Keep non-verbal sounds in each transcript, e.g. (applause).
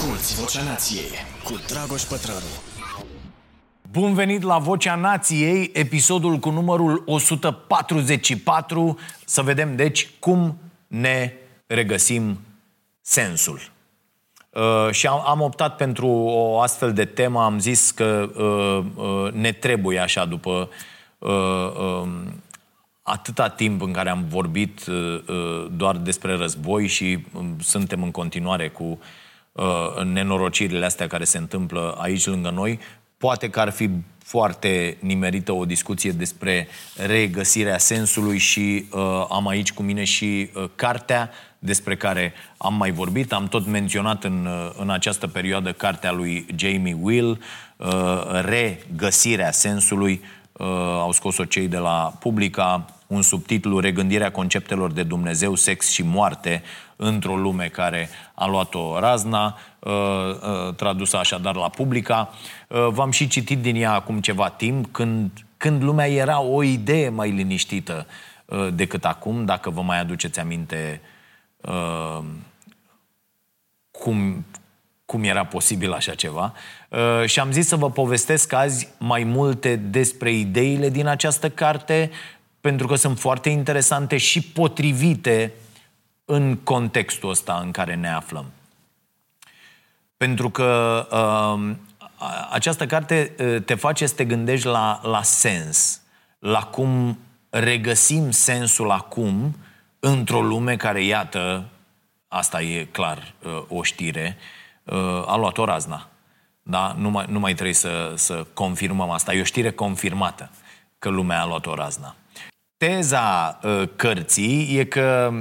Asculți Vocea Nației cu Dragoș Pătrălu. Bun venit la Vocea Nației, episodul cu numărul 144. Să vedem, deci, cum ne regăsim sensul. Uh, și am, am optat pentru o astfel de temă, am zis că uh, uh, ne trebuie așa după uh, uh, atâta timp în care am vorbit uh, uh, doar despre război și uh, suntem în continuare cu uh, nenorocirile astea care se întâmplă aici lângă noi, poate că ar fi foarte nimerită o discuție despre regăsirea sensului și uh, am aici cu mine și uh, cartea despre care am mai vorbit. Am tot menționat în, uh, în această perioadă cartea lui Jamie Will, uh, Regăsirea sensului, uh, au scos-o cei de la Publica, un subtitlu Regândirea conceptelor de Dumnezeu, sex și moarte într-o lume care a luat-o razna, uh, uh, tradusă așadar la Publica. Uh, v-am și citit din ea acum ceva timp, când, când lumea era o idee mai liniștită decât acum, dacă vă mai aduceți aminte cum, cum era posibil așa ceva. Uh, și am zis să vă povestesc azi mai multe despre ideile din această carte, pentru că sunt foarte interesante și potrivite în contextul ăsta în care ne aflăm. Pentru că uh, această carte uh, te face să te gândești la, la sens, la cum regăsim sensul acum într-o lume care, iată, asta e clar uh, o știre, uh, a luat o razna. Da? Nu, mai, nu mai trebuie să, să confirmăm asta. E o știre confirmată că lumea a luat o razna. Teza uh, cărții e că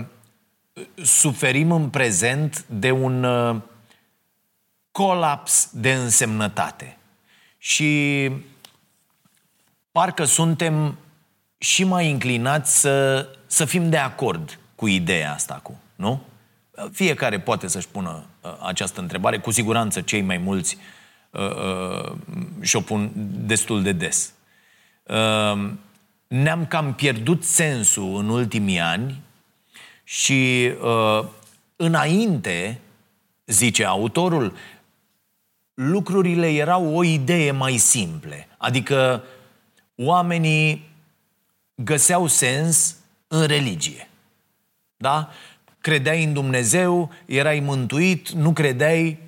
suferim în prezent de un colaps de însemnătate. Și parcă suntem și mai inclinați să, să fim de acord cu ideea asta cu, nu? Fiecare poate să-și pună uh, această întrebare, cu siguranță cei mai mulți uh, uh, și-o pun destul de des. Uh, ne-am cam pierdut sensul în ultimii ani și uh, înainte, zice autorul, lucrurile erau o idee mai simple. Adică oamenii găseau sens în religie. Da? Credeai în Dumnezeu, erai mântuit, nu credeai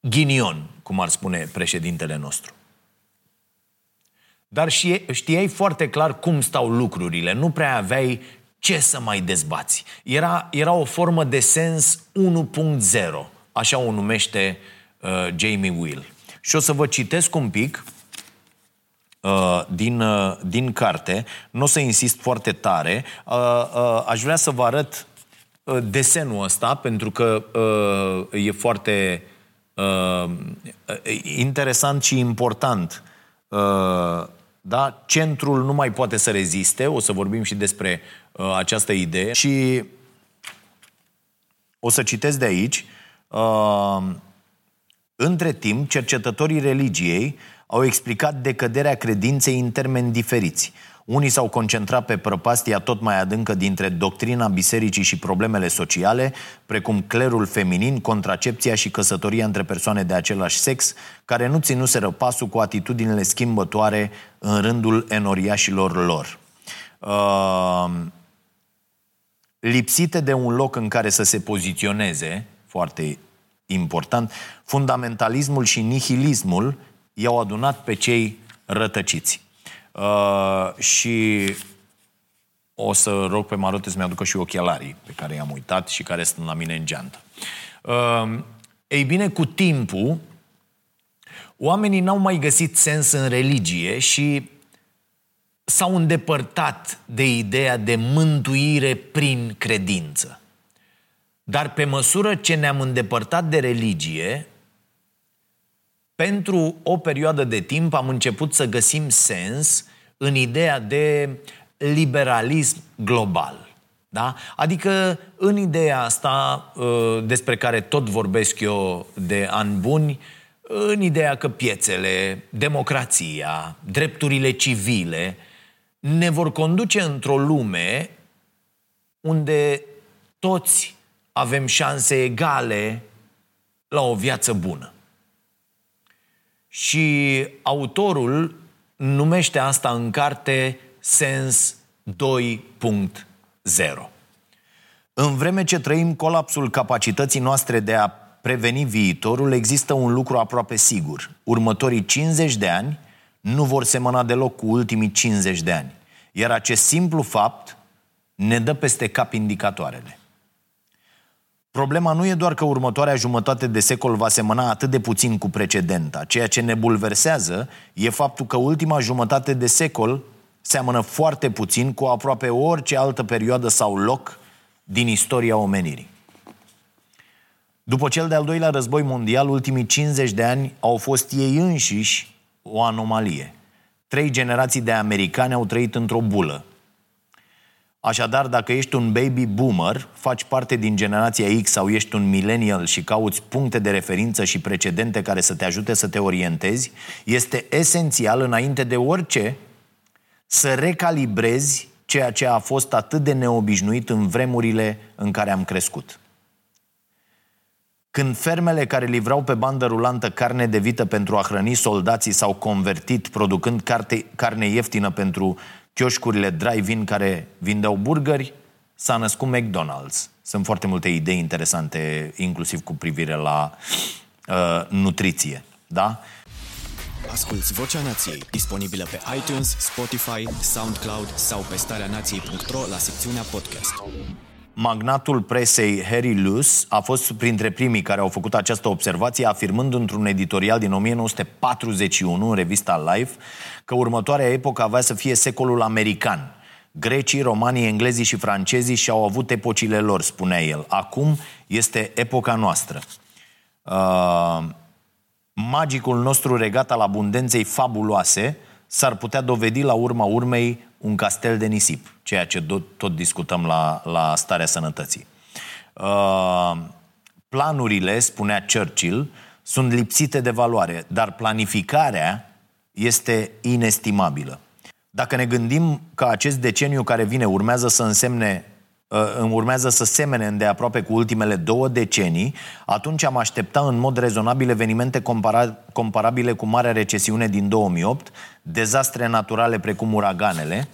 ghinion, cum ar spune președintele nostru. Dar știai foarte clar cum stau lucrurile, nu prea aveai ce să mai dezbați. Era, era o formă de sens 1.0, așa o numește uh, Jamie Will. Și o să vă citesc un pic uh, din, uh, din carte, nu o să insist foarte tare, uh, uh, aș vrea să vă arăt uh, desenul ăsta, pentru că uh, e foarte uh, interesant și important. Uh, da? Centrul nu mai poate să reziste, o să vorbim și despre uh, această idee și o să citesc de aici. Uh, între timp, cercetătorii religiei au explicat decăderea credinței în termeni diferiți. Unii s-au concentrat pe prăpastia tot mai adâncă dintre doctrina bisericii și problemele sociale, precum clerul feminin, contracepția și căsătoria între persoane de același sex, care nu ținuseră pasul cu atitudinile schimbătoare în rândul enoriașilor lor. Uh, lipsite de un loc în care să se poziționeze, foarte important, fundamentalismul și nihilismul i-au adunat pe cei rătăciți. Uh, și o să rog pe Marote să-mi aducă și ochelarii pe care i-am uitat și care sunt la mine în geantă. Uh, ei bine, cu timpul, oamenii n-au mai găsit sens în religie și s-au îndepărtat de ideea de mântuire prin credință. Dar pe măsură ce ne-am îndepărtat de religie, pentru o perioadă de timp am început să găsim sens în ideea de liberalism global. Da? Adică în ideea asta uh, despre care tot vorbesc eu de ani buni, în ideea că piețele, democrația, drepturile civile ne vor conduce într-o lume unde toți avem șanse egale la o viață bună. Și autorul numește asta în carte Sens 2.0. În vreme ce trăim colapsul capacității noastre de a preveni viitorul, există un lucru aproape sigur. Următorii 50 de ani nu vor semăna deloc cu ultimii 50 de ani. Iar acest simplu fapt ne dă peste cap indicatoarele. Problema nu e doar că următoarea jumătate de secol va semăna atât de puțin cu precedenta. Ceea ce ne bulversează e faptul că ultima jumătate de secol seamănă foarte puțin cu aproape orice altă perioadă sau loc din istoria omenirii. După cel de-al doilea război mondial, ultimii 50 de ani au fost ei înșiși o anomalie. Trei generații de americani au trăit într-o bulă. Așadar, dacă ești un baby boomer, faci parte din generația X sau ești un millennial și cauți puncte de referință și precedente care să te ajute să te orientezi, este esențial, înainte de orice, să recalibrezi ceea ce a fost atât de neobișnuit în vremurile în care am crescut. Când fermele care livrau pe bandă rulantă carne de vită pentru a hrăni soldații s-au convertit producând carte, carne ieftină pentru chioșcurile drive-in care vindeau burgeri, s-a născut McDonald's. Sunt foarte multe idei interesante, inclusiv cu privire la uh, nutriție. Da? Asculți Vocea Nației, disponibilă pe iTunes, Spotify, SoundCloud sau pe starea nației.ro la secțiunea podcast. Magnatul presei Harry Luce a fost printre primii care au făcut această observație, afirmând într-un editorial din 1941 în revista Life că următoarea epocă avea să fie secolul american. Grecii, romanii, englezii și francezii și-au avut epocile lor, spunea el. Acum este epoca noastră. Uh, magicul nostru regat al abundenței fabuloase s-ar putea dovedi la urma urmei un castel de nisip, ceea ce tot discutăm la, la starea sănătății. Uh, planurile, spunea Churchill, sunt lipsite de valoare, dar planificarea este inestimabilă. Dacă ne gândim că acest deceniu care vine urmează să însemne uh, urmează să semene îndeaproape cu ultimele două decenii, atunci am aștepta în mod rezonabil evenimente compara- comparabile cu Marea Recesiune din 2008, dezastre naturale precum uraganele,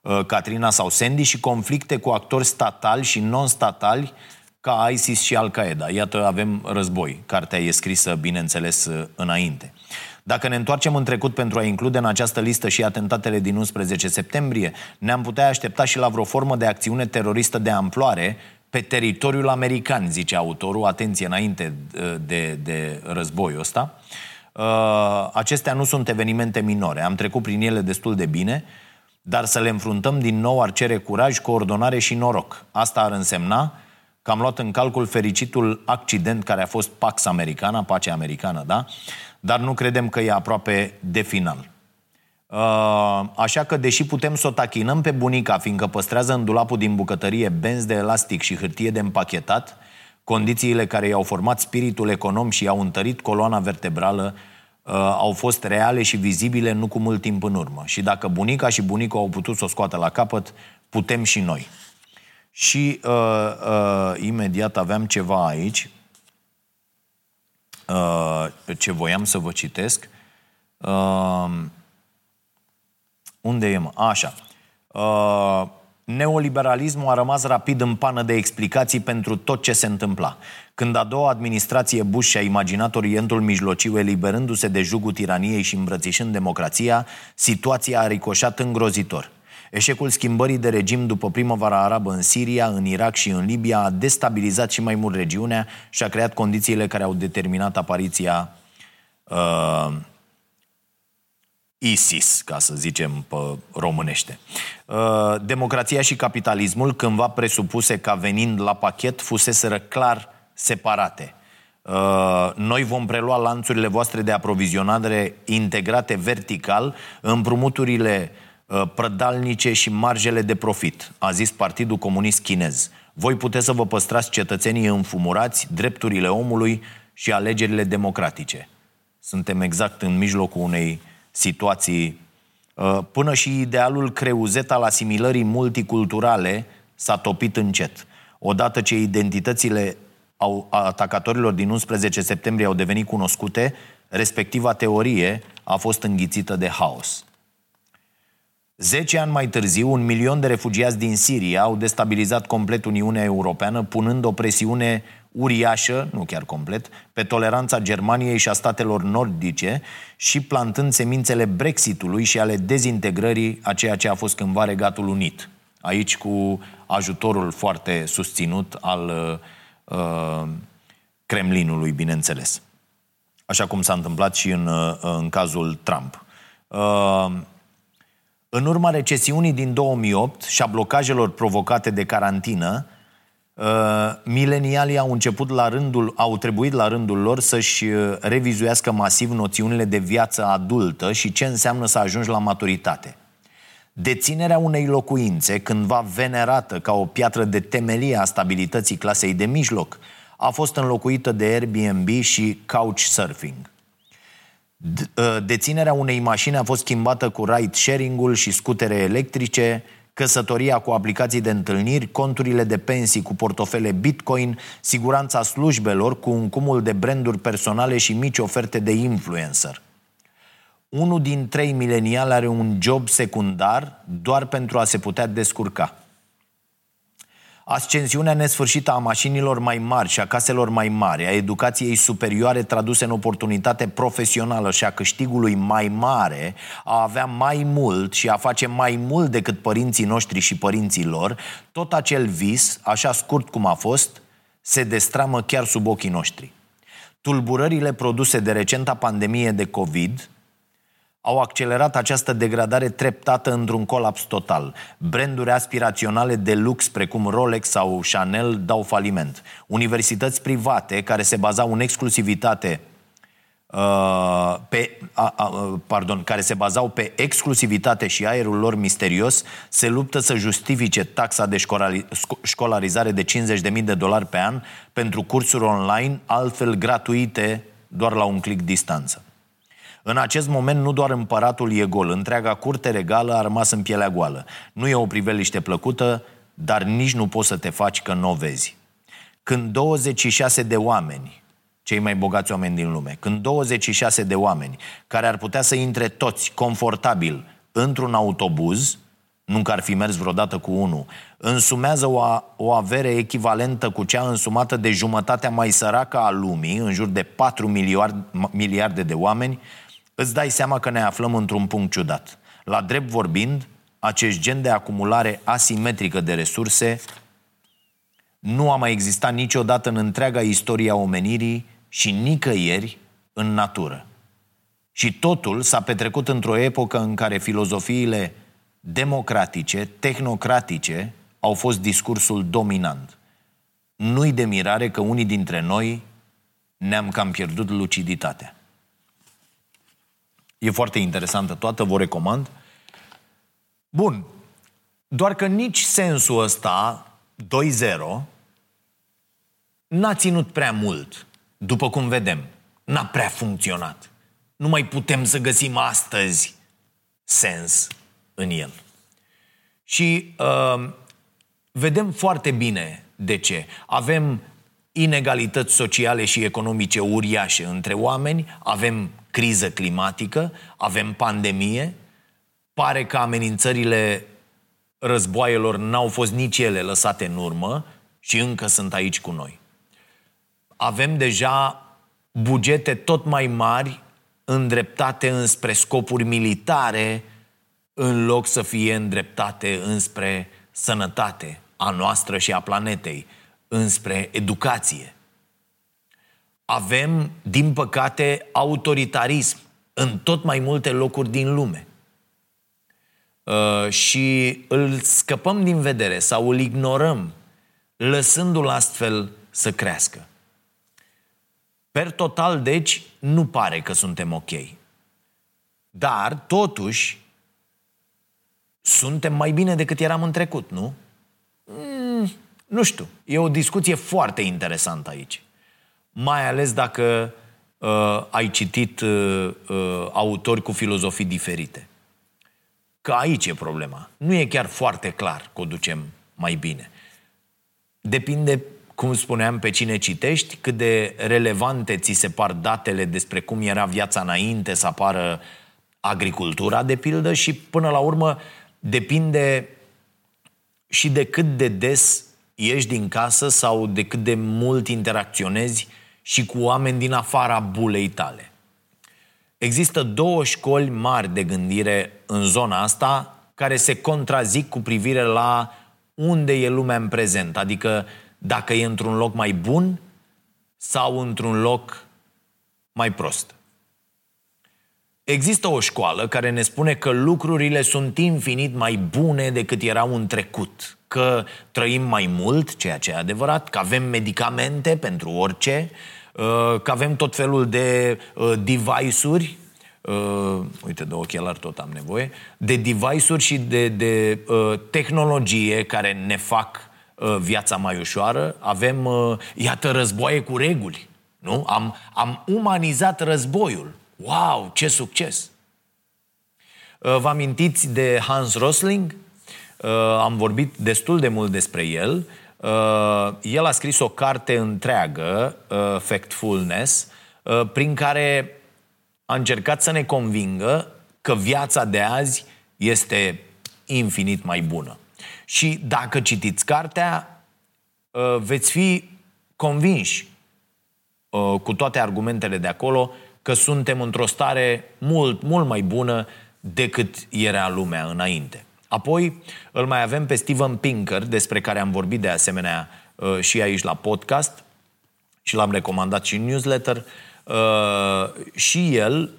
uh, Katrina sau Sandy și conflicte cu actori statali și non-statali ca ISIS și Al-Qaeda. Iată, avem război. Cartea e scrisă, bineînțeles, uh, înainte. Dacă ne întoarcem în trecut pentru a include în această listă și atentatele din 11 septembrie, ne-am putea aștepta și la vreo formă de acțiune teroristă de amploare pe teritoriul american, zice autorul, atenție înainte de, de războiul ăsta. Uh, acestea nu sunt evenimente minore, am trecut prin ele destul de bine, dar să le înfruntăm din nou ar cere curaj, coordonare și noroc. Asta ar însemna că am luat în calcul fericitul accident care a fost Pax Americana, pacea americană, da? Dar nu credem că e aproape de final. Uh, așa că, deși putem să o tachinăm pe bunica, fiindcă păstrează în dulapul din bucătărie benzi de elastic și hârtie de împachetat, condițiile care i-au format spiritul econom și i-au întărit coloana vertebrală uh, au fost reale și vizibile nu cu mult timp în urmă. Și dacă bunica și bunicul au putut să o scoată la capăt, putem și noi. Și uh, uh, imediat aveam ceva aici uh, ce voiam să vă citesc. Uh, unde e, mă? Așa. Uh, neoliberalismul a rămas rapid în pană de explicații pentru tot ce se întâmpla. Când a doua administrație Bush și-a imaginat Orientul Mijlociu eliberându-se de jugul tiraniei și îmbrățișând democrația, situația a ricoșat îngrozitor. Eșecul schimbării de regim după primăvara arabă în Siria, în Irak și în Libia a destabilizat și mai mult regiunea și a creat condițiile care au determinat apariția uh, ISIS, ca să zicem pe românește. Uh, democrația și capitalismul, cândva presupuse ca venind la pachet, fuseseră clar separate. Uh, noi vom prelua lanțurile voastre de aprovizionare integrate vertical, împrumuturile Uh, prădalnice și marjele de profit, a zis Partidul Comunist Chinez. Voi puteți să vă păstrați cetățenii înfumurați, drepturile omului și alegerile democratice. Suntem exact în mijlocul unei situații uh, Până și idealul creuzet al asimilării multiculturale s-a topit încet. Odată ce identitățile au, atacatorilor din 11 septembrie au devenit cunoscute, respectiva teorie a fost înghițită de haos. Zece ani mai târziu, un milion de refugiați din Siria au destabilizat complet Uniunea Europeană, punând o presiune uriașă, nu chiar complet, pe toleranța Germaniei și a statelor nordice și plantând semințele Brexitului și ale dezintegrării a ceea ce a fost cândva Regatul Unit. Aici cu ajutorul foarte susținut al uh, Kremlinului, bineînțeles. Așa cum s-a întâmplat și în, uh, în cazul Trump. Uh, în urma recesiunii din 2008 și a blocajelor provocate de carantină, uh, milenialii au început la rândul, au trebuit la rândul lor să-și uh, revizuiască masiv noțiunile de viață adultă și ce înseamnă să ajungi la maturitate. Deținerea unei locuințe, cândva venerată ca o piatră de temelie a stabilității clasei de mijloc, a fost înlocuită de Airbnb și Couchsurfing – Ă, deținerea unei mașini a fost schimbată cu ride-sharing-ul și scutere electrice, căsătoria cu aplicații de întâlniri, conturile de pensii cu portofele Bitcoin, siguranța slujbelor cu un cumul de branduri personale și mici oferte de influencer. Unul din trei mileniali are un job secundar doar pentru a se putea descurca. Ascensiunea nesfârșită a mașinilor mai mari și a caselor mai mari, a educației superioare traduse în oportunitate profesională și a câștigului mai mare, a avea mai mult și a face mai mult decât părinții noștri și părinții lor, tot acel vis, așa scurt cum a fost, se destramă chiar sub ochii noștri. Tulburările produse de recenta pandemie de COVID au accelerat această degradare treptată într-un colaps total. Branduri aspiraționale de lux precum Rolex sau Chanel dau faliment. Universități private care se bazau în exclusivitate uh, pe, a, a, pardon, care se bazau pe exclusivitate și aerul lor misterios, se luptă să justifice taxa de școlarizare de 50.000 de dolari pe an pentru cursuri online, altfel gratuite, doar la un click distanță. În acest moment nu doar împăratul e gol, întreaga curte regală a rămas în pielea goală. Nu e o priveliște plăcută, dar nici nu poți să te faci că nu o vezi. Când 26 de oameni, cei mai bogați oameni din lume, când 26 de oameni care ar putea să intre toți confortabil într-un autobuz, nu că ar fi mers vreodată cu unul, însumează o, o avere echivalentă cu cea însumată de jumătatea mai săracă a lumii, în jur de 4 miliarde, miliarde de oameni, îți dai seama că ne aflăm într-un punct ciudat. La drept vorbind, acest gen de acumulare asimetrică de resurse nu a mai existat niciodată în întreaga istorie a omenirii și nicăieri în natură. Și totul s-a petrecut într-o epocă în care filozofiile democratice, tehnocratice au fost discursul dominant. Nu-i de mirare că unii dintre noi ne-am cam pierdut luciditatea. E foarte interesantă toată, vă recomand. Bun. Doar că nici sensul ăsta, 2-0, n-a ținut prea mult, după cum vedem. N-a prea funcționat. Nu mai putem să găsim astăzi sens în el. Și uh, vedem foarte bine de ce. Avem inegalități sociale și economice uriașe între oameni, avem criză climatică, avem pandemie, pare că amenințările războaielor n-au fost nici ele lăsate în urmă și încă sunt aici cu noi. Avem deja bugete tot mai mari îndreptate înspre scopuri militare în loc să fie îndreptate înspre sănătate a noastră și a planetei, înspre educație. Avem, din păcate, autoritarism în tot mai multe locuri din lume. Uh, și îl scăpăm din vedere sau îl ignorăm, lăsându-l astfel să crească. Per total, deci, nu pare că suntem ok. Dar, totuși, suntem mai bine decât eram în trecut, nu? Mm, nu știu. E o discuție foarte interesantă aici. Mai ales dacă uh, ai citit uh, uh, autori cu filozofii diferite. Că aici e problema. Nu e chiar foarte clar că o ducem mai bine. Depinde cum spuneam, pe cine citești, cât de relevante ți se par datele despre cum era viața înainte să apară agricultura, de pildă, și până la urmă depinde și de cât de des ieși din casă sau de cât de mult interacționezi și cu oameni din afara bulei tale. Există două școli mari de gândire în zona asta care se contrazic cu privire la unde e lumea în prezent, adică dacă e într-un loc mai bun sau într-un loc mai prost. Există o școală care ne spune că lucrurile sunt infinit mai bune decât erau în trecut, că trăim mai mult, ceea ce e adevărat, că avem medicamente pentru orice, uh, că avem tot felul de uh, device-uri, uh, uite, de ochelari tot am nevoie, de device-uri și de, de tehnologie care ne fac viața mai ușoară. Avem, iată, războaie cu reguli. Nu? Am, am umanizat războiul. Wow, ce succes! Uh, vă amintiți de Hans Rosling? Uh, am vorbit destul de mult despre el. Uh, el a scris o carte întreagă, Factfulness, prin care a încercat să ne convingă că viața de azi este infinit mai bună. Și dacă citiți cartea, veți fi convinși cu toate argumentele de acolo că suntem într-o stare mult, mult mai bună decât era lumea înainte. Apoi îl mai avem pe Steven Pinker, despre care am vorbit de asemenea uh, și aici la podcast și l-am recomandat și în newsletter. Uh, și el,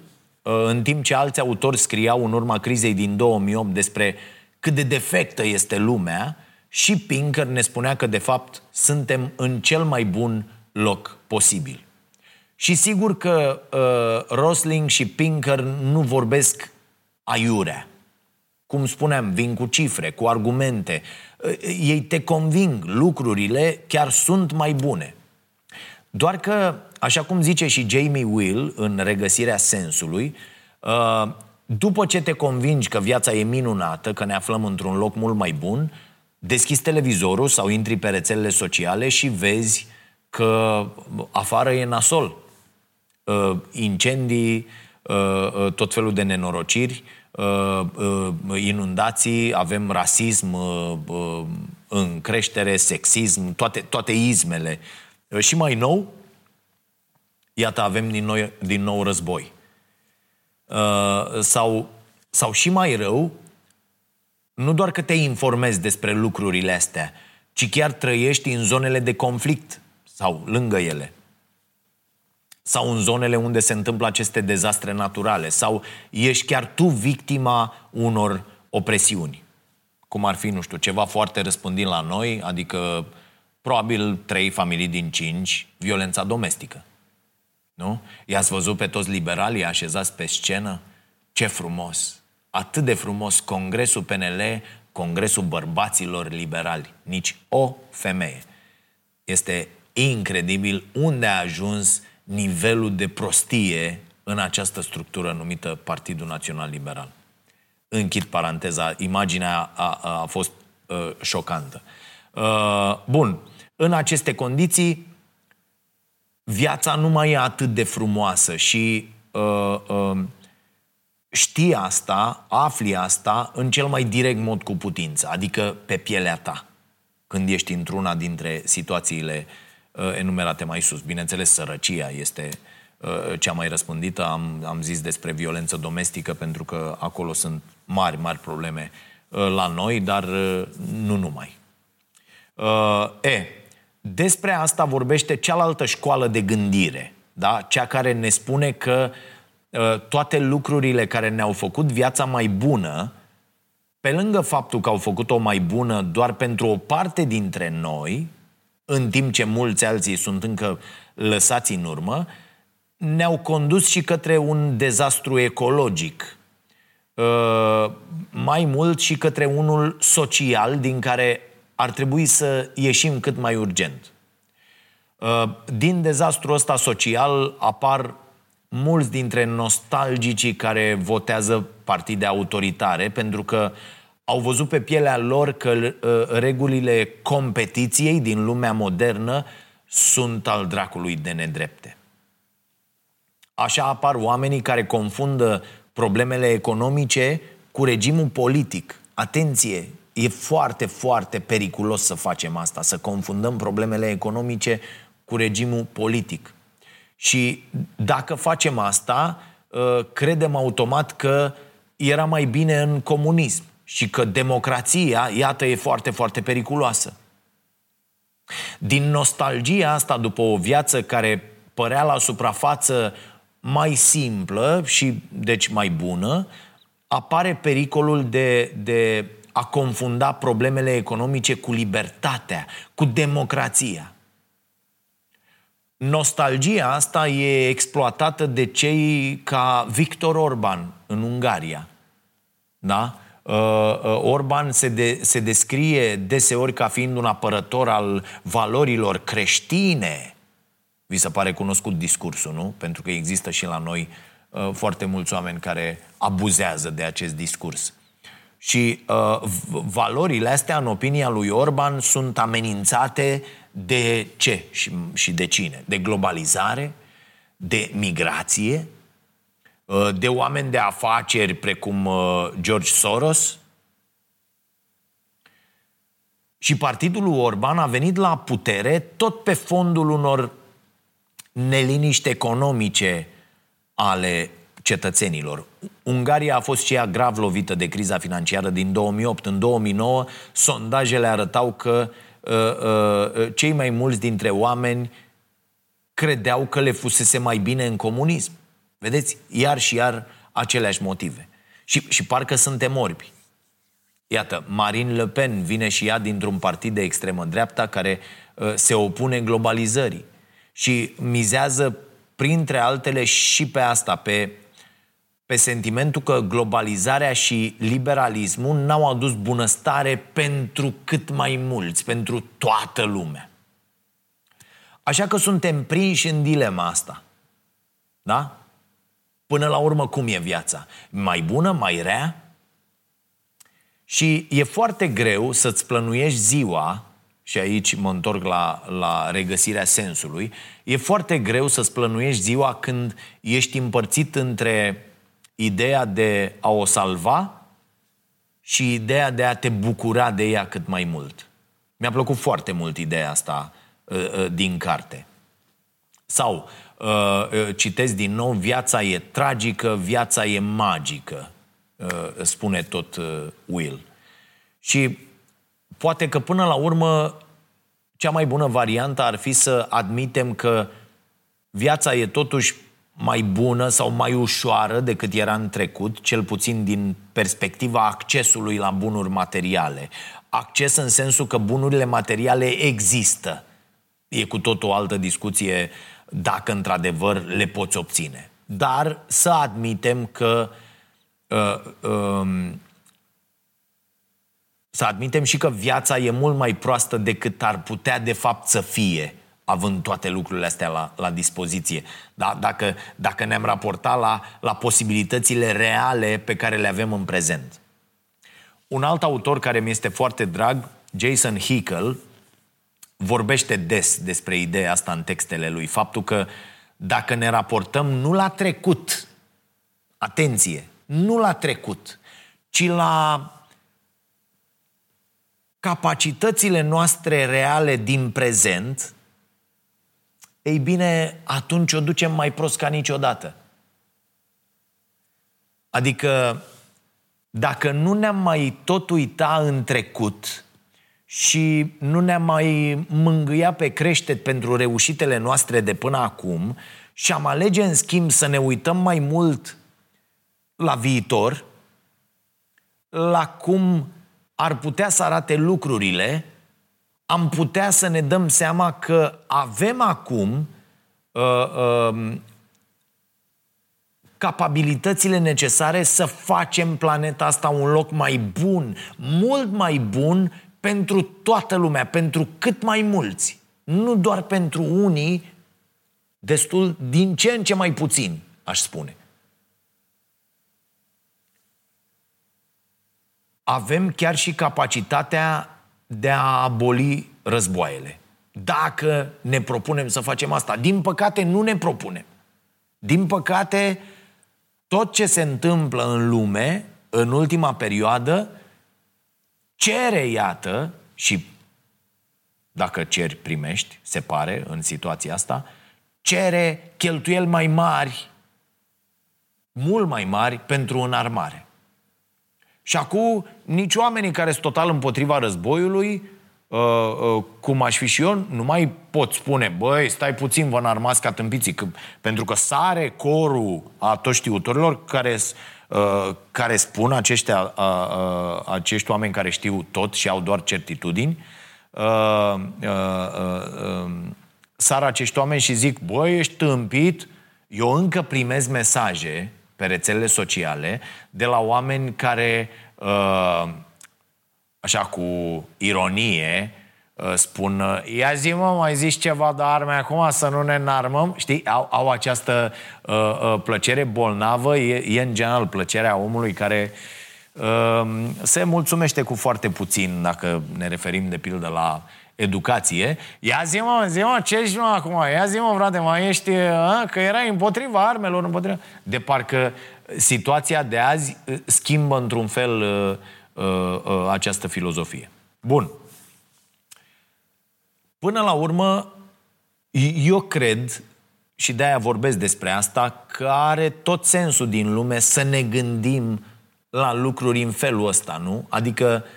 uh, în timp ce alți autori scriau în urma crizei din 2008 despre cât de defectă este lumea, și Pinker ne spunea că, de fapt, suntem în cel mai bun loc posibil. Și sigur că uh, Rosling și Pinker nu vorbesc aiurea. Cum spuneam, vin cu cifre, cu argumente. Uh, ei te conving, lucrurile chiar sunt mai bune. Doar că, așa cum zice și Jamie Will în regăsirea sensului, uh, după ce te convingi că viața e minunată, că ne aflăm într-un loc mult mai bun, deschizi televizorul sau intri pe rețelele sociale și vezi că afară e nasol, uh, incendii, uh, uh, tot felul de nenorociri, uh, uh, inundații, avem rasism uh, uh, în creștere, sexism, toate, toate izmele. Uh, și mai nou, iată, avem din, nou din nou război. Uh, sau, sau și mai rău, nu doar că te informezi despre lucrurile astea, ci chiar trăiești în zonele de conflict sau lângă ele sau în zonele unde se întâmplă aceste dezastre naturale, sau ești chiar tu victima unor opresiuni. Cum ar fi, nu știu, ceva foarte răspândit la noi, adică probabil trei familii din cinci, violența domestică. Nu? I-ați văzut pe toți liberalii așezați pe scenă? Ce frumos! Atât de frumos Congresul PNL, Congresul Bărbaților Liberali. Nici o femeie. Este incredibil unde a ajuns nivelul de prostie în această structură numită Partidul Național Liberal. Închid paranteza, imaginea a, a, a fost uh, șocantă. Uh, bun, în aceste condiții, viața nu mai e atât de frumoasă și uh, uh, știi asta, afli asta în cel mai direct mod cu putință, adică pe pielea ta, când ești într-una dintre situațiile uh, Uh, enumerate mai sus. Bineînțeles, sărăcia este uh, cea mai răspândită. Am, am zis despre violență domestică pentru că acolo sunt mari, mari probleme uh, la noi, dar nu numai. E, despre asta vorbește cealaltă școală de gândire, da? cea care ne spune că toate lucrurile care ne-au făcut viața mai bună, pe lângă faptul că au făcut-o mai bună doar pentru o parte dintre noi, în timp ce mulți alții sunt încă lăsați în urmă, ne-au condus și către un dezastru ecologic. Uh, mai mult și către unul social din care ar trebui să ieșim cât mai urgent. Uh, din dezastrul ăsta social apar mulți dintre nostalgicii care votează partide autoritare, pentru că au văzut pe pielea lor că uh, regulile competiției din lumea modernă sunt al dracului de nedrepte. Așa apar oamenii care confundă problemele economice cu regimul politic. Atenție, e foarte, foarte periculos să facem asta, să confundăm problemele economice cu regimul politic. Și dacă facem asta, uh, credem automat că era mai bine în comunism și că democrația, iată, e foarte, foarte periculoasă. Din nostalgia asta după o viață care părea la suprafață mai simplă și deci mai bună, apare pericolul de, de a confunda problemele economice cu libertatea, cu democrația. Nostalgia asta e exploatată de cei ca Victor Orban în Ungaria. Da? Uh, uh, Orban se, de, se descrie deseori ca fiind un apărător al valorilor creștine. Vi se pare cunoscut discursul, nu? Pentru că există și la noi uh, foarte mulți oameni care abuzează de acest discurs. Și uh, valorile astea, în opinia lui Orban, sunt amenințate de ce și, și de cine? De globalizare, de migrație, uh, de oameni de afaceri precum uh, George Soros. Și partidul lui Orban a venit la putere tot pe fondul unor neliniști economice ale cetățenilor. Ungaria a fost și ea grav lovită de criza financiară din 2008. În 2009, sondajele arătau că uh, uh, cei mai mulți dintre oameni credeau că le fusese mai bine în comunism. Vedeți? Iar și iar aceleași motive. Și, și parcă suntem orbi. Iată, Marine Le Pen vine și ea dintr-un partid de extremă dreapta care uh, se opune globalizării și mizează printre altele și pe asta, pe pe sentimentul că globalizarea și liberalismul n-au adus bunăstare pentru cât mai mulți, pentru toată lumea. Așa că suntem prinși în dilema asta. Da? Până la urmă, cum e viața? Mai bună, mai rea? Și e foarte greu să-ți plănuiești ziua, și aici mă întorc la, la regăsirea sensului, e foarte greu să-ți plănuiești ziua când ești împărțit între ideea de a o salva și ideea de a te bucura de ea cât mai mult. Mi-a plăcut foarte mult ideea asta uh, uh, din carte. Sau, uh, citesc din nou, viața e tragică, viața e magică, spune tot Will. Și poate că până la urmă cea mai bună variantă ar fi să admitem că viața e totuși mai bună sau mai ușoară decât era în trecut, cel puțin din perspectiva accesului la bunuri materiale. Acces în sensul că bunurile materiale există. E cu tot o altă discuție dacă într-adevăr le poți obține. Dar să admitem că uh, um, să admitem și că viața e mult mai proastă decât ar putea de fapt să fie având toate lucrurile astea la, la dispoziție. Da? Dacă, dacă ne-am raportat la, la posibilitățile reale pe care le avem în prezent. Un alt autor care mi este foarte drag, Jason Hickel, vorbește des despre ideea asta în textele lui. Faptul că dacă ne raportăm nu la trecut, atenție, nu la trecut, ci la capacitățile noastre reale din prezent, ei bine, atunci o ducem mai prost ca niciodată. Adică, dacă nu ne-am mai tot uita în trecut și nu ne-am mai mângâia pe creștet pentru reușitele noastre de până acum și am alege, în schimb, să ne uităm mai mult la viitor, la cum ar putea să arate lucrurile, am putea să ne dăm seama că avem acum uh, uh, capabilitățile necesare să facem planeta asta un loc mai bun, mult mai bun pentru toată lumea, pentru cât mai mulți. Nu doar pentru unii, destul din ce în ce mai puțin, aș spune. avem chiar și capacitatea de a aboli războaiele. Dacă ne propunem să facem asta. Din păcate, nu ne propunem. Din păcate, tot ce se întâmplă în lume, în ultima perioadă, cere, iată, și dacă ceri, primești, se pare, în situația asta, cere cheltuieli mai mari, mult mai mari, pentru înarmare. Și acum, nici oamenii care sunt total împotriva războiului, uh, uh, cum aș fi și eu, nu mai pot spune, băi, stai puțin, vă înarmați ca tâmpiții, că, pentru că sare corul a toți știutorilor care, uh, care spun aceștia, uh, uh, acești oameni care știu tot și au doar certitudini, uh, uh, uh, uh, sar acești oameni și zic, băi, ești tâmpit, eu încă primez mesaje pe rețelele sociale de la oameni care, uh, așa cu ironie, uh, spun, ia zi mă, mai zici ceva de arme acum să nu ne înarmăm? Știi, au, au această uh, uh, plăcere bolnavă, e, e în general plăcerea omului care uh, se mulțumește cu foarte puțin, dacă ne referim de pildă la educație. Ia zi mă, zi mă, ce ești mă acum? Ia zi mă, frate, mai ești, a, că erai împotriva armelor, împotriva... De parcă situația de azi uh, schimbă într-un fel uh, uh, uh, această filozofie. Bun. Până la urmă, eu cred, și de-aia vorbesc despre asta, că are tot sensul din lume să ne gândim la lucruri în felul ăsta, nu? Adică uh,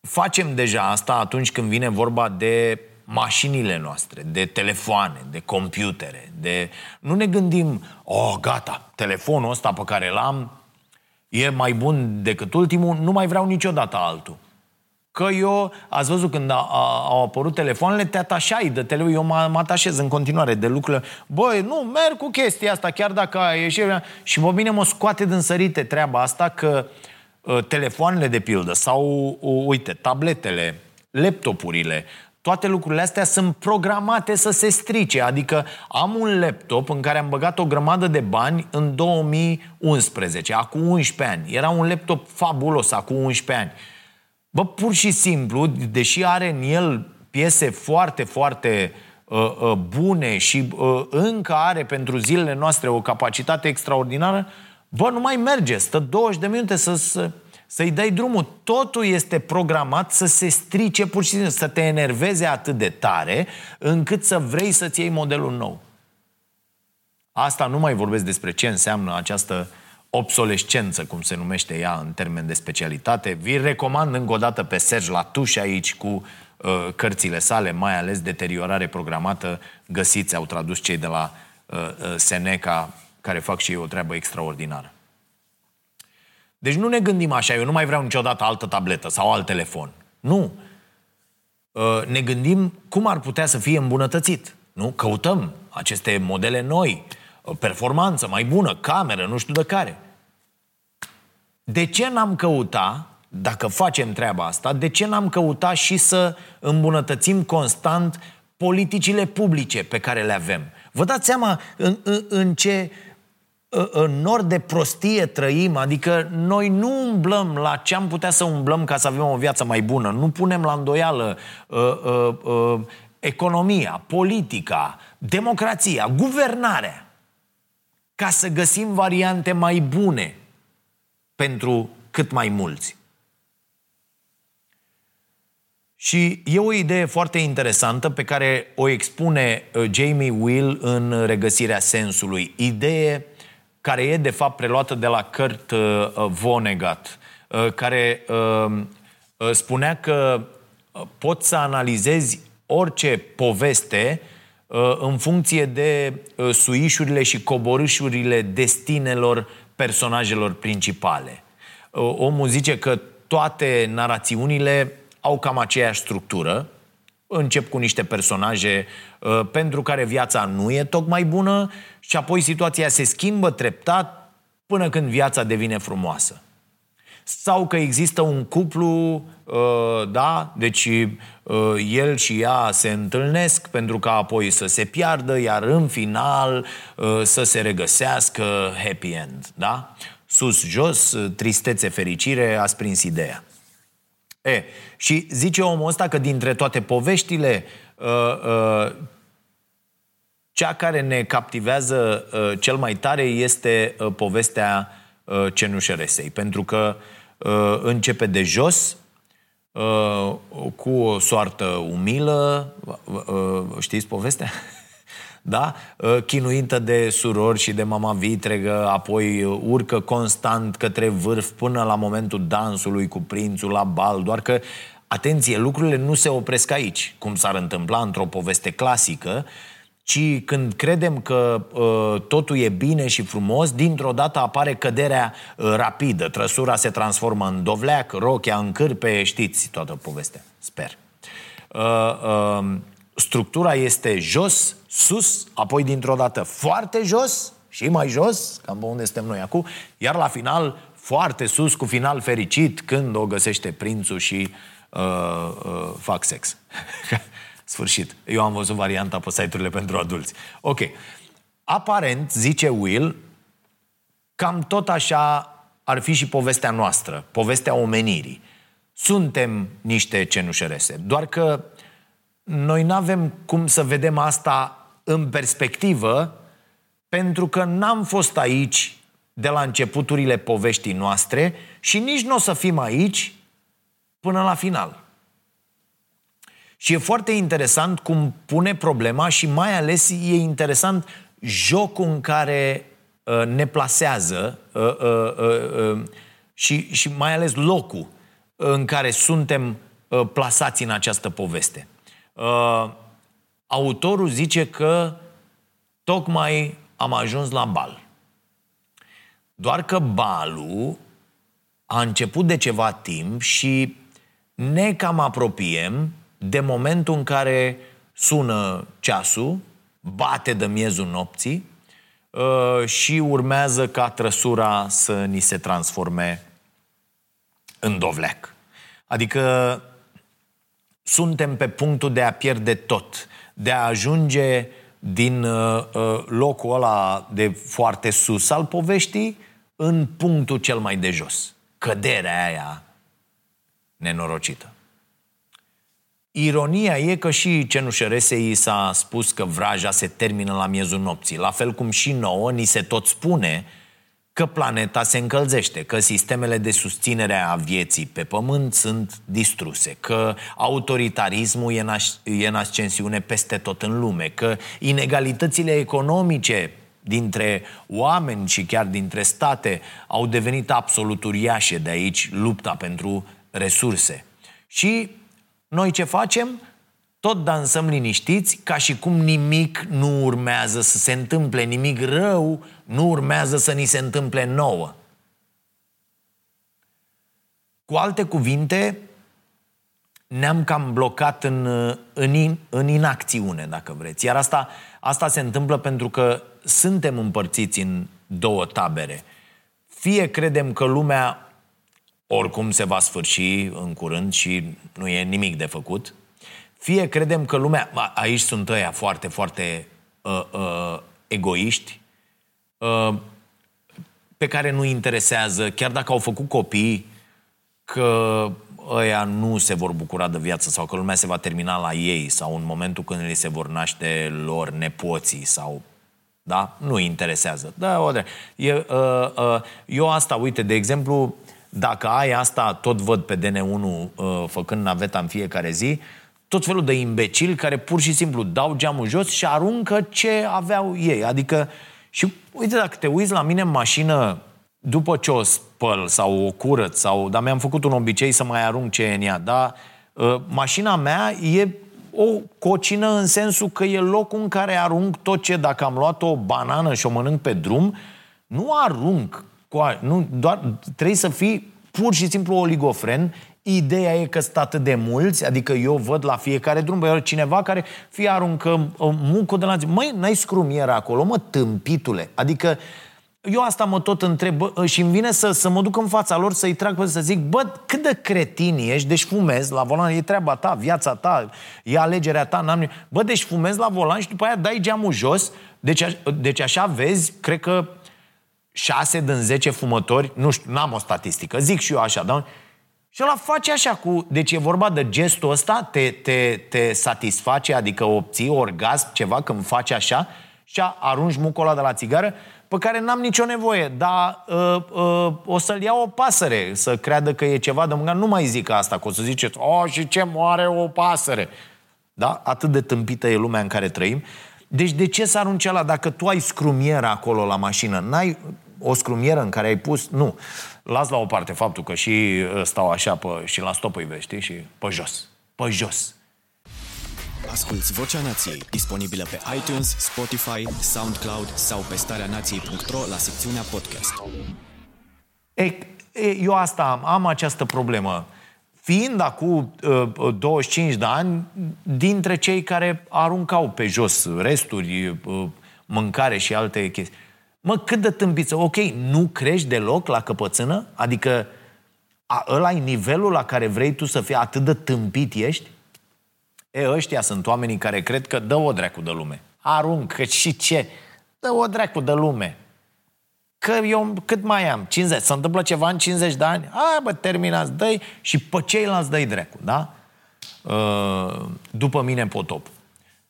facem deja asta atunci când vine vorba de mașinile noastre, de telefoane, de computere, de... Nu ne gândim, oh, gata, telefonul ăsta pe care l-am e mai bun decât ultimul, nu mai vreau niciodată altul. Că eu, ați văzut când a, a, au apărut telefoanele, te atașai de telefon, eu mă, mă atașez în continuare de lucrurile. Băi, nu, merg cu chestia asta, chiar dacă ai ieșit. Și pe mine mă scoate din sărite treaba asta că uh, Uh, telefoanele de pildă sau, uh, uite, tabletele, laptopurile, toate lucrurile astea sunt programate să se strice. Adică am un laptop în care am băgat o grămadă de bani în 2011, acum 11 ani. Era un laptop fabulos, acum 11 ani. Bă, pur și simplu, deși are în el piese foarte, foarte uh, uh, bune și uh, încă are pentru zilele noastre o capacitate extraordinară, uh, Bă, nu mai merge, stă 20 de minute să, să, să-i dai drumul. Totul este programat să se strice pur și simplu, să te enerveze atât de tare încât să vrei să-ți iei modelul nou. Asta nu mai vorbesc despre ce înseamnă această obsolescență, cum se numește ea în termen de specialitate. Vi recomand încă o dată pe Serge Latuș aici cu uh, cărțile sale, mai ales deteriorare programată. Găsiți, au tradus cei de la uh, uh, Seneca care fac și ei o treabă extraordinară. Deci nu ne gândim așa, eu nu mai vreau niciodată altă tabletă sau alt telefon. Nu. Uh, ne gândim cum ar putea să fie îmbunătățit. Nu? Căutăm aceste modele noi, uh, performanță mai bună, cameră, nu știu de care. De ce n-am căuta, dacă facem treaba asta, de ce n-am căuta și să îmbunătățim constant politicile publice pe care le avem? Vă dați seama în, în, în ce în nord de prostie trăim, adică noi nu umblăm la ce am putea să umblăm ca să avem o viață mai bună, nu punem la îndoială uh, uh, uh, economia, politica, democrația, guvernarea, ca să găsim variante mai bune pentru cât mai mulți. Și e o idee foarte interesantă pe care o expune Jamie Will în regăsirea sensului. Idee care e de fapt preluată de la Kurt uh, Vonnegut, uh, care uh, spunea că poți să analizezi orice poveste în funcție de suișurile și coborâșurile destinelor personajelor principale. Omul zice că toate narațiunile au cam aceeași structură, încep cu niște personaje uh, pentru care viața nu e tocmai bună și apoi situația se schimbă treptat până când viața devine frumoasă. Sau că există un cuplu, uh, da, deci uh, el și ea se întâlnesc pentru ca apoi să se piardă, iar în final uh, să se regăsească happy end, da? sus-jos, tristețe, fericire, a prins ideea. E, și zice omul ăsta că dintre toate poveștile, uh, uh, cea care ne captivează uh, cel mai tare este uh, povestea uh, cenușăresei, pentru că uh, începe de jos, uh, cu o soartă umilă, uh, știți povestea? (laughs) da? Uh, chinuită de surori și de mama vitregă, apoi urcă constant către vârf până la momentul dansului cu prințul la bal, doar că Atenție, lucrurile nu se opresc aici, cum s-ar întâmpla într-o poveste clasică, ci când credem că uh, totul e bine și frumos, dintr-o dată apare căderea uh, rapidă. Trăsura se transformă în dovleac, rochea în cârpe, știți toată povestea, sper. Uh, uh, structura este jos, sus, apoi dintr-o dată foarte jos și mai jos, cam pe unde suntem noi acum, iar la final foarte sus, cu final fericit, când o găsește prințul și uh, uh, fac sex. (laughs) Sfârșit. Eu am văzut varianta pe site-urile pentru adulți. Ok. Aparent, zice Will, cam tot așa ar fi și povestea noastră, povestea omenirii. Suntem niște cenușărese, doar că noi nu avem cum să vedem asta în perspectivă, pentru că n-am fost aici de la începuturile poveștii noastre și nici nu o să fim aici până la final. Și e foarte interesant cum pune problema și mai ales e interesant jocul în care uh, ne plasează uh, uh, uh, uh, și, și mai ales locul în care suntem uh, plasați în această poveste. Uh, autorul zice că tocmai am ajuns la bal. Doar că balul a început de ceva timp și ne cam apropiem de momentul în care sună ceasul, bate de miezul nopții uh, și urmează ca trăsura să ni se transforme în dovleac. Adică suntem pe punctul de a pierde tot, de a ajunge din uh, uh, locul ăla de foarte sus al poveștii în punctul cel mai de jos. Căderea aia nenorocită. Ironia e că și cenușăresei s-a spus că vraja se termină la miezul nopții, la fel cum și nouă ni se tot spune că planeta se încălzește, că sistemele de susținere a vieții pe pământ sunt distruse, că autoritarismul e în, e în ascensiune peste tot în lume, că inegalitățile economice dintre oameni și chiar dintre state au devenit absolut uriașe, de aici lupta pentru resurse. Și noi ce facem? Tot dansăm liniștiți, ca și cum nimic nu urmează să se întâmple, nimic rău nu urmează să ni se întâmple nouă. Cu alte cuvinte, ne-am cam blocat în, în, în inacțiune, dacă vreți. Iar asta, asta se întâmplă pentru că suntem împărțiți în două tabere. Fie credem că lumea oricum se va sfârși în curând și nu e nimic de făcut. Fie credem că lumea... Aici sunt ăia foarte, foarte uh, uh, egoiști, uh, pe care nu interesează, chiar dacă au făcut copii, că ăia nu se vor bucura de viață sau că lumea se va termina la ei sau în momentul când li se vor naște lor nepoții sau da? Nu interesează. Da, o e, uh, uh, eu asta, uite, de exemplu, dacă ai asta, tot văd pe DN1 uh, făcând naveta în fiecare zi, tot felul de imbecili care pur și simplu dau geamul jos și aruncă ce aveau ei. Adică, și uite, dacă te uiți la mine în mașină după ce o spăl sau o curăț, sau, dar mi-am făcut un obicei să mai arunc ce e în ea, dar uh, mașina mea e o cocină în sensul că e locul în care arunc tot ce, dacă am luat o banană și o mănânc pe drum, nu arunc nu, doar, trebuie să fii pur și simplu oligofren. Ideea e că sunt atât de mulți, adică eu văd la fiecare drum, bă, cineva care fie aruncă mucul de la zi. Măi, n-ai scrumier acolo, mă, tâmpitule. Adică eu asta mă tot întreb bă, și îmi vine să, să mă duc în fața lor să-i trag pe să zic, bă, cât de cretin ești, deci fumezi la volan, e treaba ta, viața ta, e alegerea ta, n-am Bă, deci fumezi la volan și după aia dai geamul jos, deci, deci așa vezi, cred că 6 din 10 fumători, nu știu, n-am o statistică, zic și eu așa, da? Și ăla face așa cu... Deci e vorba de gestul ăsta, te, te, te satisface, adică obții orgasm, ceva când faci așa și arunci mucul ăla de la țigară, pe care n-am nicio nevoie, dar uh, uh, o să-l iau o pasăre să creadă că e ceva de mâncat. Nu mai zic asta, că o să ziceți, oh, și ce moare o pasăre. Da? Atât de tâmpită e lumea în care trăim. Deci de ce să arunci la dacă tu ai scrumieră acolo la mașină? N-ai o scrumieră în care ai pus... Nu. Las la o parte faptul că și uh, stau așa pe, și la stop îi vezi, Și pe jos. Pe jos. Asculți Vocea Nației, disponibilă pe iTunes, Spotify, SoundCloud sau pe starea nației.ro la secțiunea podcast. Ei, eu asta am, am această problemă. Fiind acum uh, 25 de ani, dintre cei care aruncau pe jos resturi, uh, mâncare și alte chestii, Mă, cât de tâmpiță. Ok, nu crești deloc la căpățână? Adică a, ăla e nivelul la care vrei tu să fii atât de tâmpit ești? E, ăștia sunt oamenii care cred că dă o dracu de lume. Aruncă și ce? Dă o dracu de lume. Că eu cât mai am? 50. Se întâmplă ceva în 50 de ani? Hai bă, terminați, dă și pe ceilalți dă dracu, da? Uh, după mine potop.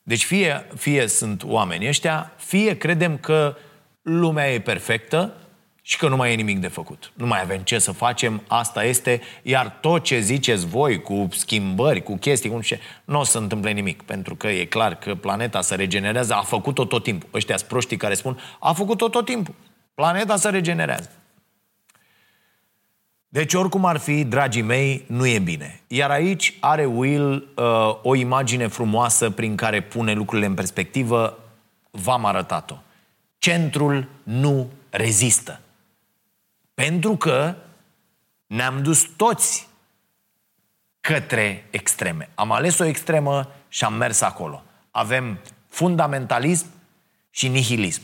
Deci fie, fie sunt oameni ăștia, fie credem că uh, lumea e perfectă și că nu mai e nimic de făcut. Nu mai avem ce să facem, asta este, iar tot ce ziceți voi cu schimbări, cu chestii, cum ce, nu o să întâmple nimic, pentru că e clar că planeta se regenerează, a făcut-o tot timpul. Ăștia sunt proștii care spun, a făcut-o tot timpul. Planeta se regenerează. Deci, oricum ar fi, dragii mei, nu e bine. Iar aici are Will uh, o imagine frumoasă prin care pune lucrurile în perspectivă. V-am arătat-o centrul nu rezistă. Pentru că ne-am dus toți către extreme. Am ales o extremă și am mers acolo. Avem fundamentalism și nihilism.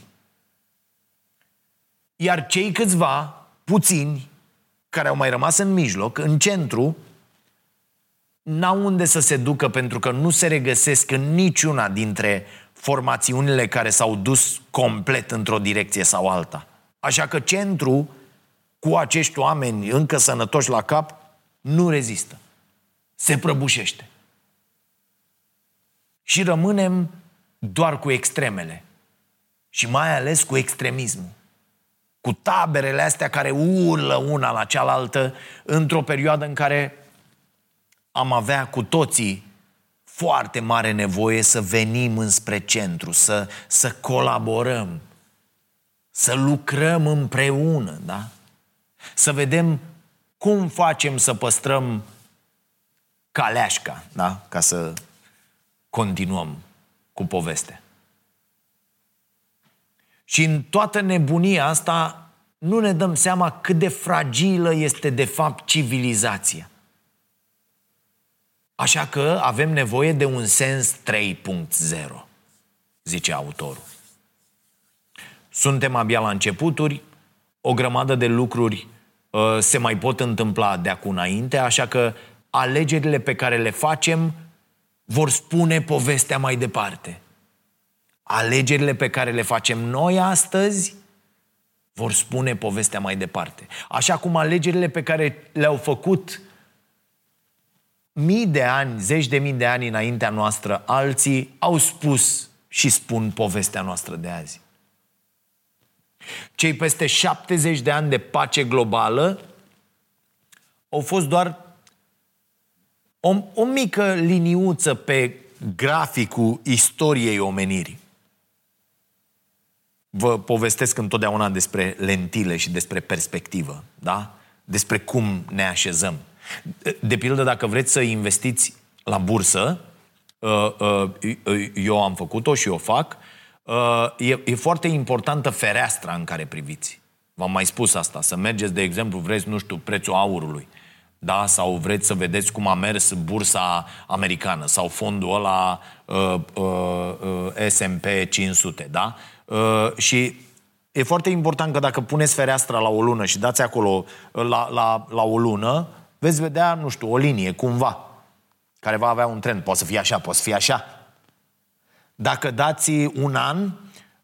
Iar cei câțiva, puțini, care au mai rămas în mijloc, în centru, n-au unde să se ducă pentru că nu se regăsesc în niciuna dintre formațiunile care s-au dus complet într-o direcție sau alta. Așa că centru cu acești oameni încă sănătoși la cap nu rezistă. Se prăbușește. Și rămânem doar cu extremele. Și mai ales cu extremismul. Cu taberele astea care urlă una la cealaltă într-o perioadă în care am avea cu toții foarte mare nevoie să venim înspre centru, să, să colaborăm, să lucrăm împreună, da? Să vedem cum facem să păstrăm caleașca, da? Ca să continuăm cu povestea. Și în toată nebunia asta nu ne dăm seama cât de fragilă este de fapt civilizația. Așa că avem nevoie de un sens 3.0, zice autorul. Suntem abia la începuturi, o grămadă de lucruri uh, se mai pot întâmpla de acum înainte, așa că alegerile pe care le facem vor spune povestea mai departe. Alegerile pe care le facem noi astăzi vor spune povestea mai departe. Așa cum alegerile pe care le-au făcut mii de ani, zeci de mii de ani înaintea noastră, alții au spus și spun povestea noastră de azi. Cei peste 70 de ani de pace globală au fost doar o, o mică liniuță pe graficul istoriei omenirii. Vă povestesc întotdeauna despre lentile și despre perspectivă, da? Despre cum ne așezăm. De pildă, dacă vreți să investiți la bursă, uh, uh, eu am făcut-o și o fac, uh, e, e foarte importantă fereastra în care priviți. V-am mai spus asta, să mergeți, de exemplu, vreți, nu știu, prețul aurului, da? sau vreți să vedeți cum a mers bursa americană sau fondul ăla uh, uh, uh, S&P 500, da? Uh, și e foarte important că dacă puneți fereastra la o lună și dați acolo la, la, la o lună, veți vedea, nu știu, o linie, cumva, care va avea un trend. Poate să fie așa, poate să fie așa. Dacă dați un an,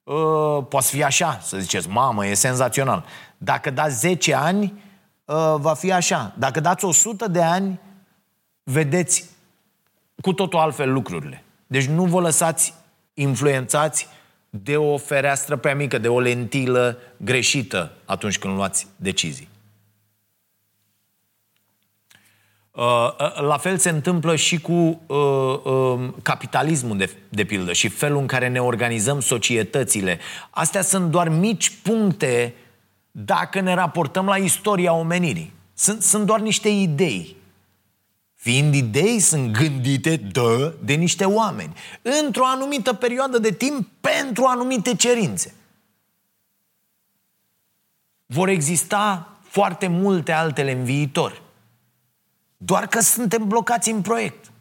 uh, poate fi așa, să ziceți, mamă, e senzațional. Dacă dați 10 ani, uh, va fi așa. Dacă dați 100 de ani, vedeți cu totul altfel lucrurile. Deci nu vă lăsați influențați de o fereastră prea mică, de o lentilă greșită atunci când luați decizii. Uh, uh, la fel se întâmplă și cu uh, uh, capitalismul, de, de pildă, și felul în care ne organizăm societățile. Astea sunt doar mici puncte dacă ne raportăm la istoria omenirii. Sunt, sunt doar niște idei. Fiind idei, sunt gândite de, de niște oameni. Într-o anumită perioadă de timp, pentru anumite cerințe. Vor exista foarte multe altele în viitor. Doar că suntem blocați în proiect.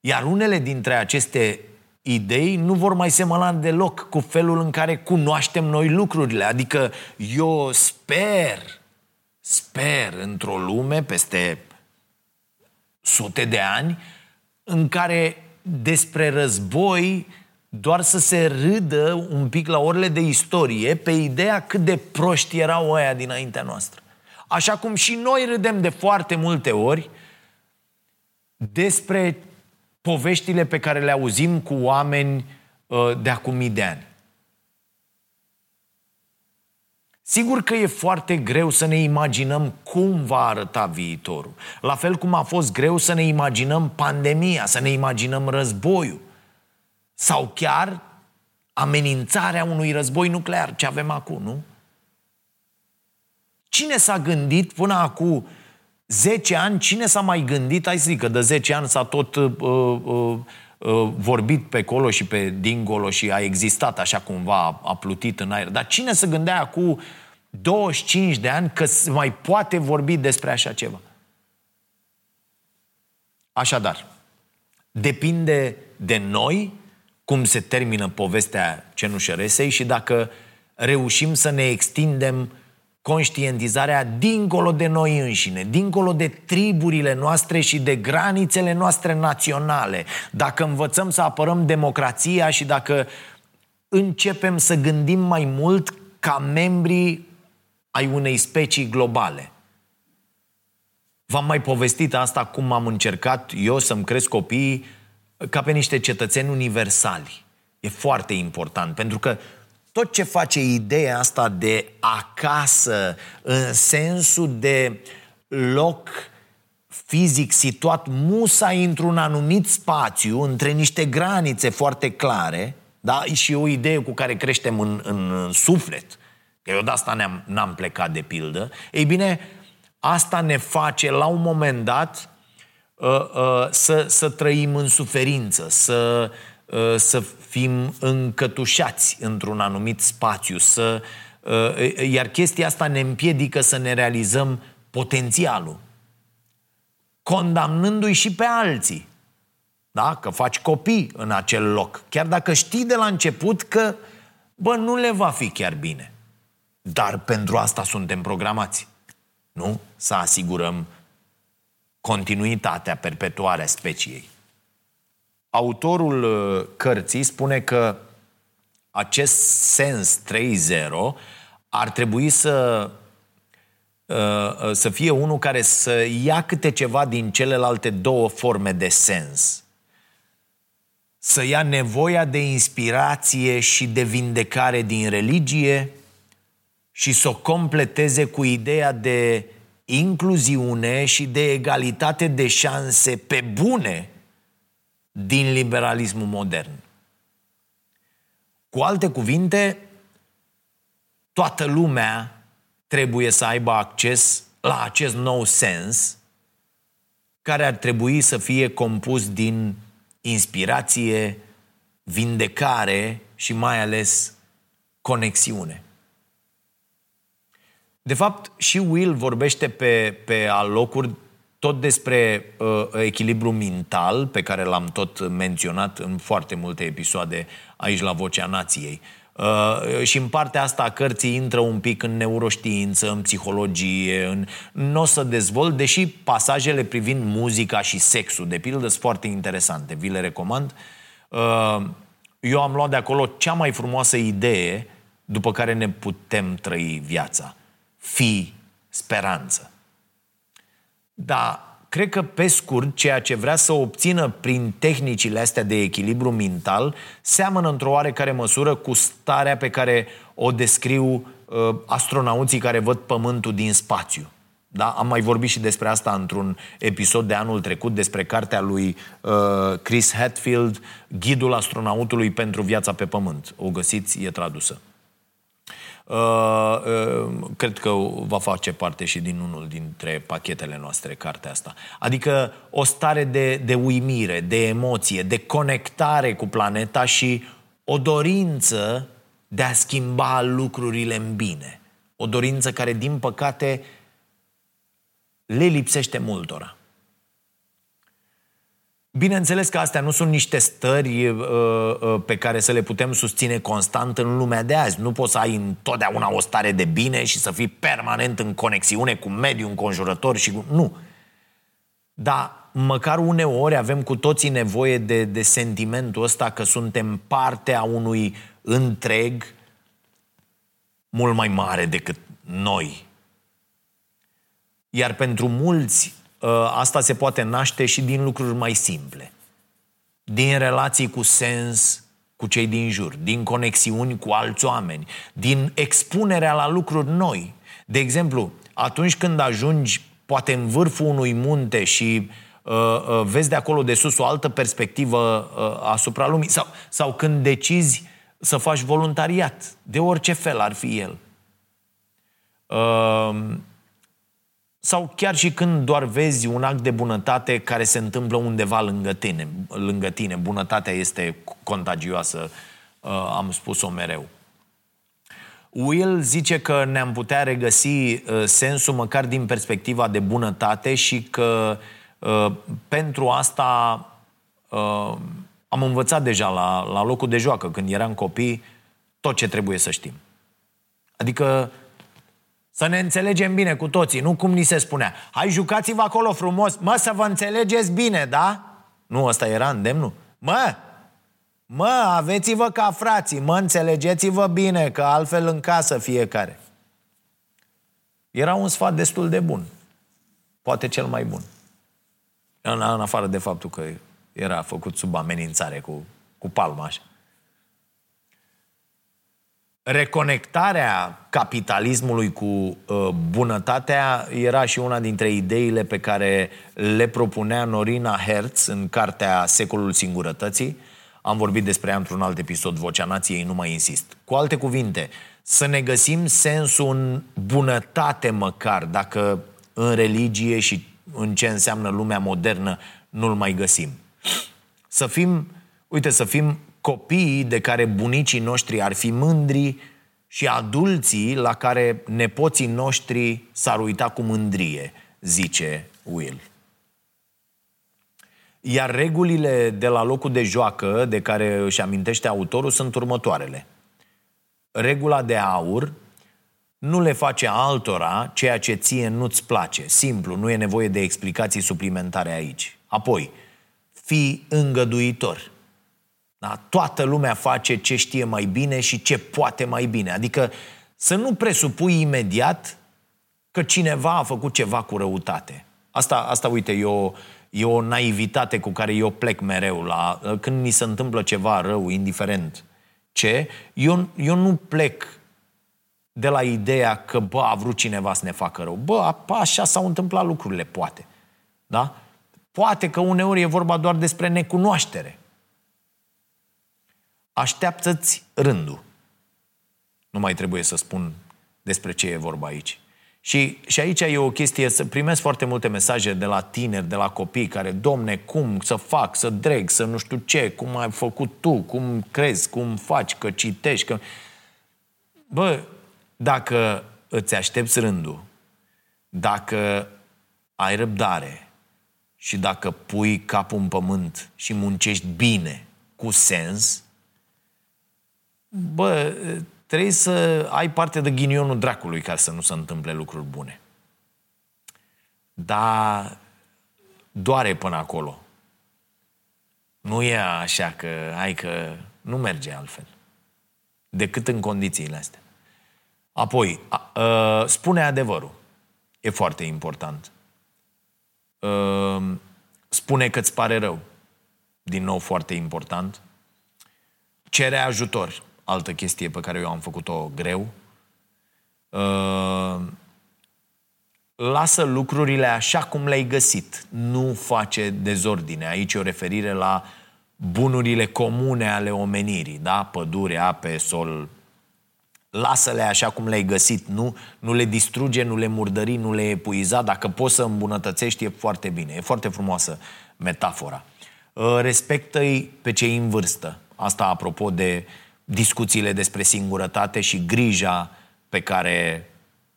Iar unele dintre aceste idei nu vor mai semăna deloc cu felul în care cunoaștem noi lucrurile. Adică eu sper, sper într-o lume peste sute de ani în care despre război doar să se râdă un pic la orele de istorie pe ideea cât de proști erau ăia dinaintea noastră. Așa cum și noi râdem de foarte multe ori despre poveștile pe care le auzim cu oameni uh, de acum mii de ani. Sigur că e foarte greu să ne imaginăm cum va arăta viitorul. La fel cum a fost greu să ne imaginăm pandemia, să ne imaginăm războiul. Sau chiar amenințarea unui război nuclear, ce avem acum, nu? Cine s-a gândit până acum 10 ani, cine s-a mai gândit, hai să zic că de 10 ani s-a tot uh, uh, uh, vorbit pe colo și pe dingolo și a existat așa cumva, a plutit în aer. Dar cine se gândea acum 25 de ani că se mai poate vorbi despre așa ceva? Așadar, depinde de noi cum se termină povestea cenușăresei și dacă reușim să ne extindem uh, conștientizarea dincolo de noi înșine, dincolo de triburile noastre și de granițele noastre naționale. Dacă învățăm să apărăm democrația și dacă începem să gândim mai mult ca membrii ai unei specii globale. V-am mai povestit asta cum am încercat eu să-mi cresc copiii ca pe niște cetățeni universali. E foarte important, pentru că tot ce face ideea asta de acasă, în sensul de loc fizic situat musa într-un anumit spațiu, între niște granițe foarte clare, da? și o idee cu care creștem în, în, în suflet, că eu de asta ne-am, n-am plecat de pildă, ei bine, asta ne face la un moment dat uh, uh, să, să trăim în suferință, să, uh, să fim încătușați într-un anumit spațiu, să, uh, iar chestia asta ne împiedică să ne realizăm potențialul. Condamnându-i și pe alții. Da? Că faci copii în acel loc. Chiar dacă știi de la început că, bă, nu le va fi chiar bine. Dar pentru asta suntem programați. Nu? Să asigurăm continuitatea, perpetuarea speciei autorul uh, cărții spune că acest sens 3.0 ar trebui să uh, uh, să fie unul care să ia câte ceva din celelalte două forme de sens. Să ia nevoia de inspirație și de vindecare din religie și să o completeze cu ideea de incluziune și de egalitate de șanse pe bune din liberalismul modern. Cu alte cuvinte, toată lumea trebuie să aibă acces la acest nou sens care ar trebui să fie compus din inspirație, vindecare și mai ales conexiune. De fapt, și Will vorbește pe, pe alocuri tot despre uh, echilibru mental, pe care l-am tot menționat în foarte multe episoade aici la Vocea Nației. Uh, și în partea asta a cărții intră un pic în neuroștiință, în psihologie, în... nu o să dezvolt, deși pasajele privind muzica și sexul, de pildă, sunt foarte interesante, vi le recomand. Uh, eu am luat de acolo cea mai frumoasă idee după care ne putem trăi viața. Fi speranță. Dar cred că pe scurt ceea ce vrea să obțină prin tehnicile astea de echilibru mental seamănă într-o oarecare măsură cu starea pe care o descriu uh, astronauții care văd Pământul din spațiu. Da? Am mai vorbit și despre asta într-un episod de anul trecut, despre cartea lui uh, Chris Hatfield, Ghidul astronautului pentru viața pe Pământ. O găsiți, e tradusă. Uh, uh, cred că va face parte și din unul dintre pachetele noastre, cartea asta. Adică o stare de, de uimire, de emoție, de conectare cu planeta și o dorință de a schimba lucrurile în bine. O dorință care, din păcate, le lipsește multora. Bineînțeles că astea nu sunt niște stări uh, uh, pe care să le putem susține constant în lumea de azi. Nu poți să ai întotdeauna o stare de bine și să fii permanent în conexiune cu mediul înconjurător și cu... Nu. Dar măcar uneori avem cu toții nevoie de, de sentimentul ăsta că suntem parte a unui întreg mult mai mare decât noi. Iar pentru mulți ă, asta se poate naște și din lucruri mai simple. Din relații cu sens cu cei din jur, din conexiuni cu alți oameni, din expunerea la lucruri noi. De exemplu, atunci când ajungi poate în vârful unui munte și uh, uh, vezi de acolo de sus o altă perspectivă uh, asupra lumii sau, sau când decizi să faci voluntariat, de orice fel ar fi el. Uh, sau chiar și când doar vezi un act de bunătate care se întâmplă undeva lângă tine. Lângă tine. Bunătatea este contagioasă, uh, am spus-o mereu. Will zice că ne-am putea regăsi uh, sensul măcar din perspectiva de bunătate și că uh, pentru asta am învățat deja la, la locul de joacă, când eram copii, tot ce trebuie să știm. Adică să ne înțelegem bine cu toții, nu cum ni se spunea. Hai, jucați-vă acolo frumos. Mă, să vă înțelegeți bine, da? Nu, ăsta era îndemnul. Mă, mă, aveți-vă ca frații, mă, înțelegeți-vă bine, că altfel în casă fiecare. Era un sfat destul de bun. Poate cel mai bun. În, în afară de faptul că era făcut sub amenințare cu, cu palma așa reconectarea capitalismului cu uh, bunătatea era și una dintre ideile pe care le propunea Norina Hertz în cartea Secolul Singurătății. Am vorbit despre ea într-un alt episod, Vocea Nației, nu mai insist. Cu alte cuvinte, să ne găsim sensul în bunătate măcar, dacă în religie și în ce înseamnă lumea modernă nu-l mai găsim. Să fim, uite, să fim copiii de care bunicii noștri ar fi mândri și adulții la care nepoții noștri s-ar uita cu mândrie, zice Will. Iar regulile de la locul de joacă de care își amintește autorul sunt următoarele. Regula de aur nu le face altora ceea ce ție nu-ți place. Simplu, nu e nevoie de explicații suplimentare aici. Apoi, fii îngăduitor. Da? Toată lumea face ce știe mai bine și ce poate mai bine. Adică să nu presupui imediat că cineva a făcut ceva cu răutate. Asta, asta uite, e o, e o naivitate cu care eu plec mereu. La, când mi se întâmplă ceva rău, indiferent ce, eu, eu nu plec de la ideea că, bă, a vrut cineva să ne facă rău. Bă, așa s-au întâmplat lucrurile, poate. Da? Poate că uneori e vorba doar despre necunoaștere așteaptă-ți rândul. Nu mai trebuie să spun despre ce e vorba aici. Și, și aici e o chestie, să primesc foarte multe mesaje de la tineri, de la copii care, domne, cum să fac, să dreg, să nu știu ce, cum ai făcut tu, cum crezi, cum faci, că citești, că... Bă, dacă îți aștepți rândul, dacă ai răbdare și dacă pui capul în pământ și muncești bine, cu sens, bă, trebuie să ai parte de ghinionul dracului ca să nu se întâmple lucruri bune. Dar doare până acolo. Nu e așa că, hai că Nu merge altfel. Decât în condițiile astea. Apoi, a, a, spune adevărul. E foarte important. A, spune că îți pare rău. Din nou, foarte important. Cere ajutor. Altă chestie pe care eu am făcut-o greu. A, lasă lucrurile așa cum le-ai găsit. Nu face dezordine. Aici e o referire la bunurile comune ale omenirii, da? Pădure, ape, sol. Lasă-le așa cum le-ai găsit, nu, nu le distruge, nu le murdări, nu le epuiza. Dacă poți să îmbunătățești, e foarte bine. E foarte frumoasă metafora. Uh, respectă-i pe cei în vârstă. Asta apropo de discuțiile despre singurătate și grija pe care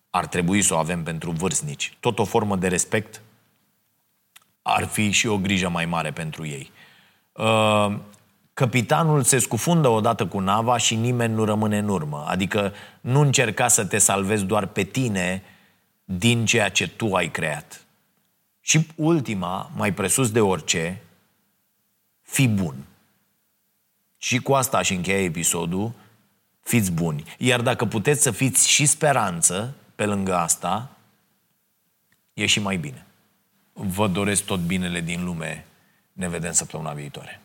ar trebui să o avem pentru vârstnici. Tot o formă de respect ar fi și o grijă mai mare pentru ei. Uh, capitanul se scufundă odată cu nava și nimeni nu rămâne în urmă. Adică nu încerca să te salvezi doar pe tine din ceea ce tu ai creat. Și ultima, mai presus de orice, fi bun. Și cu asta aș încheia episodul, fiți buni. Iar dacă puteți să fiți și speranță, pe lângă asta, e și mai bine. Vă doresc tot binele din lume. Ne vedem săptămâna viitoare.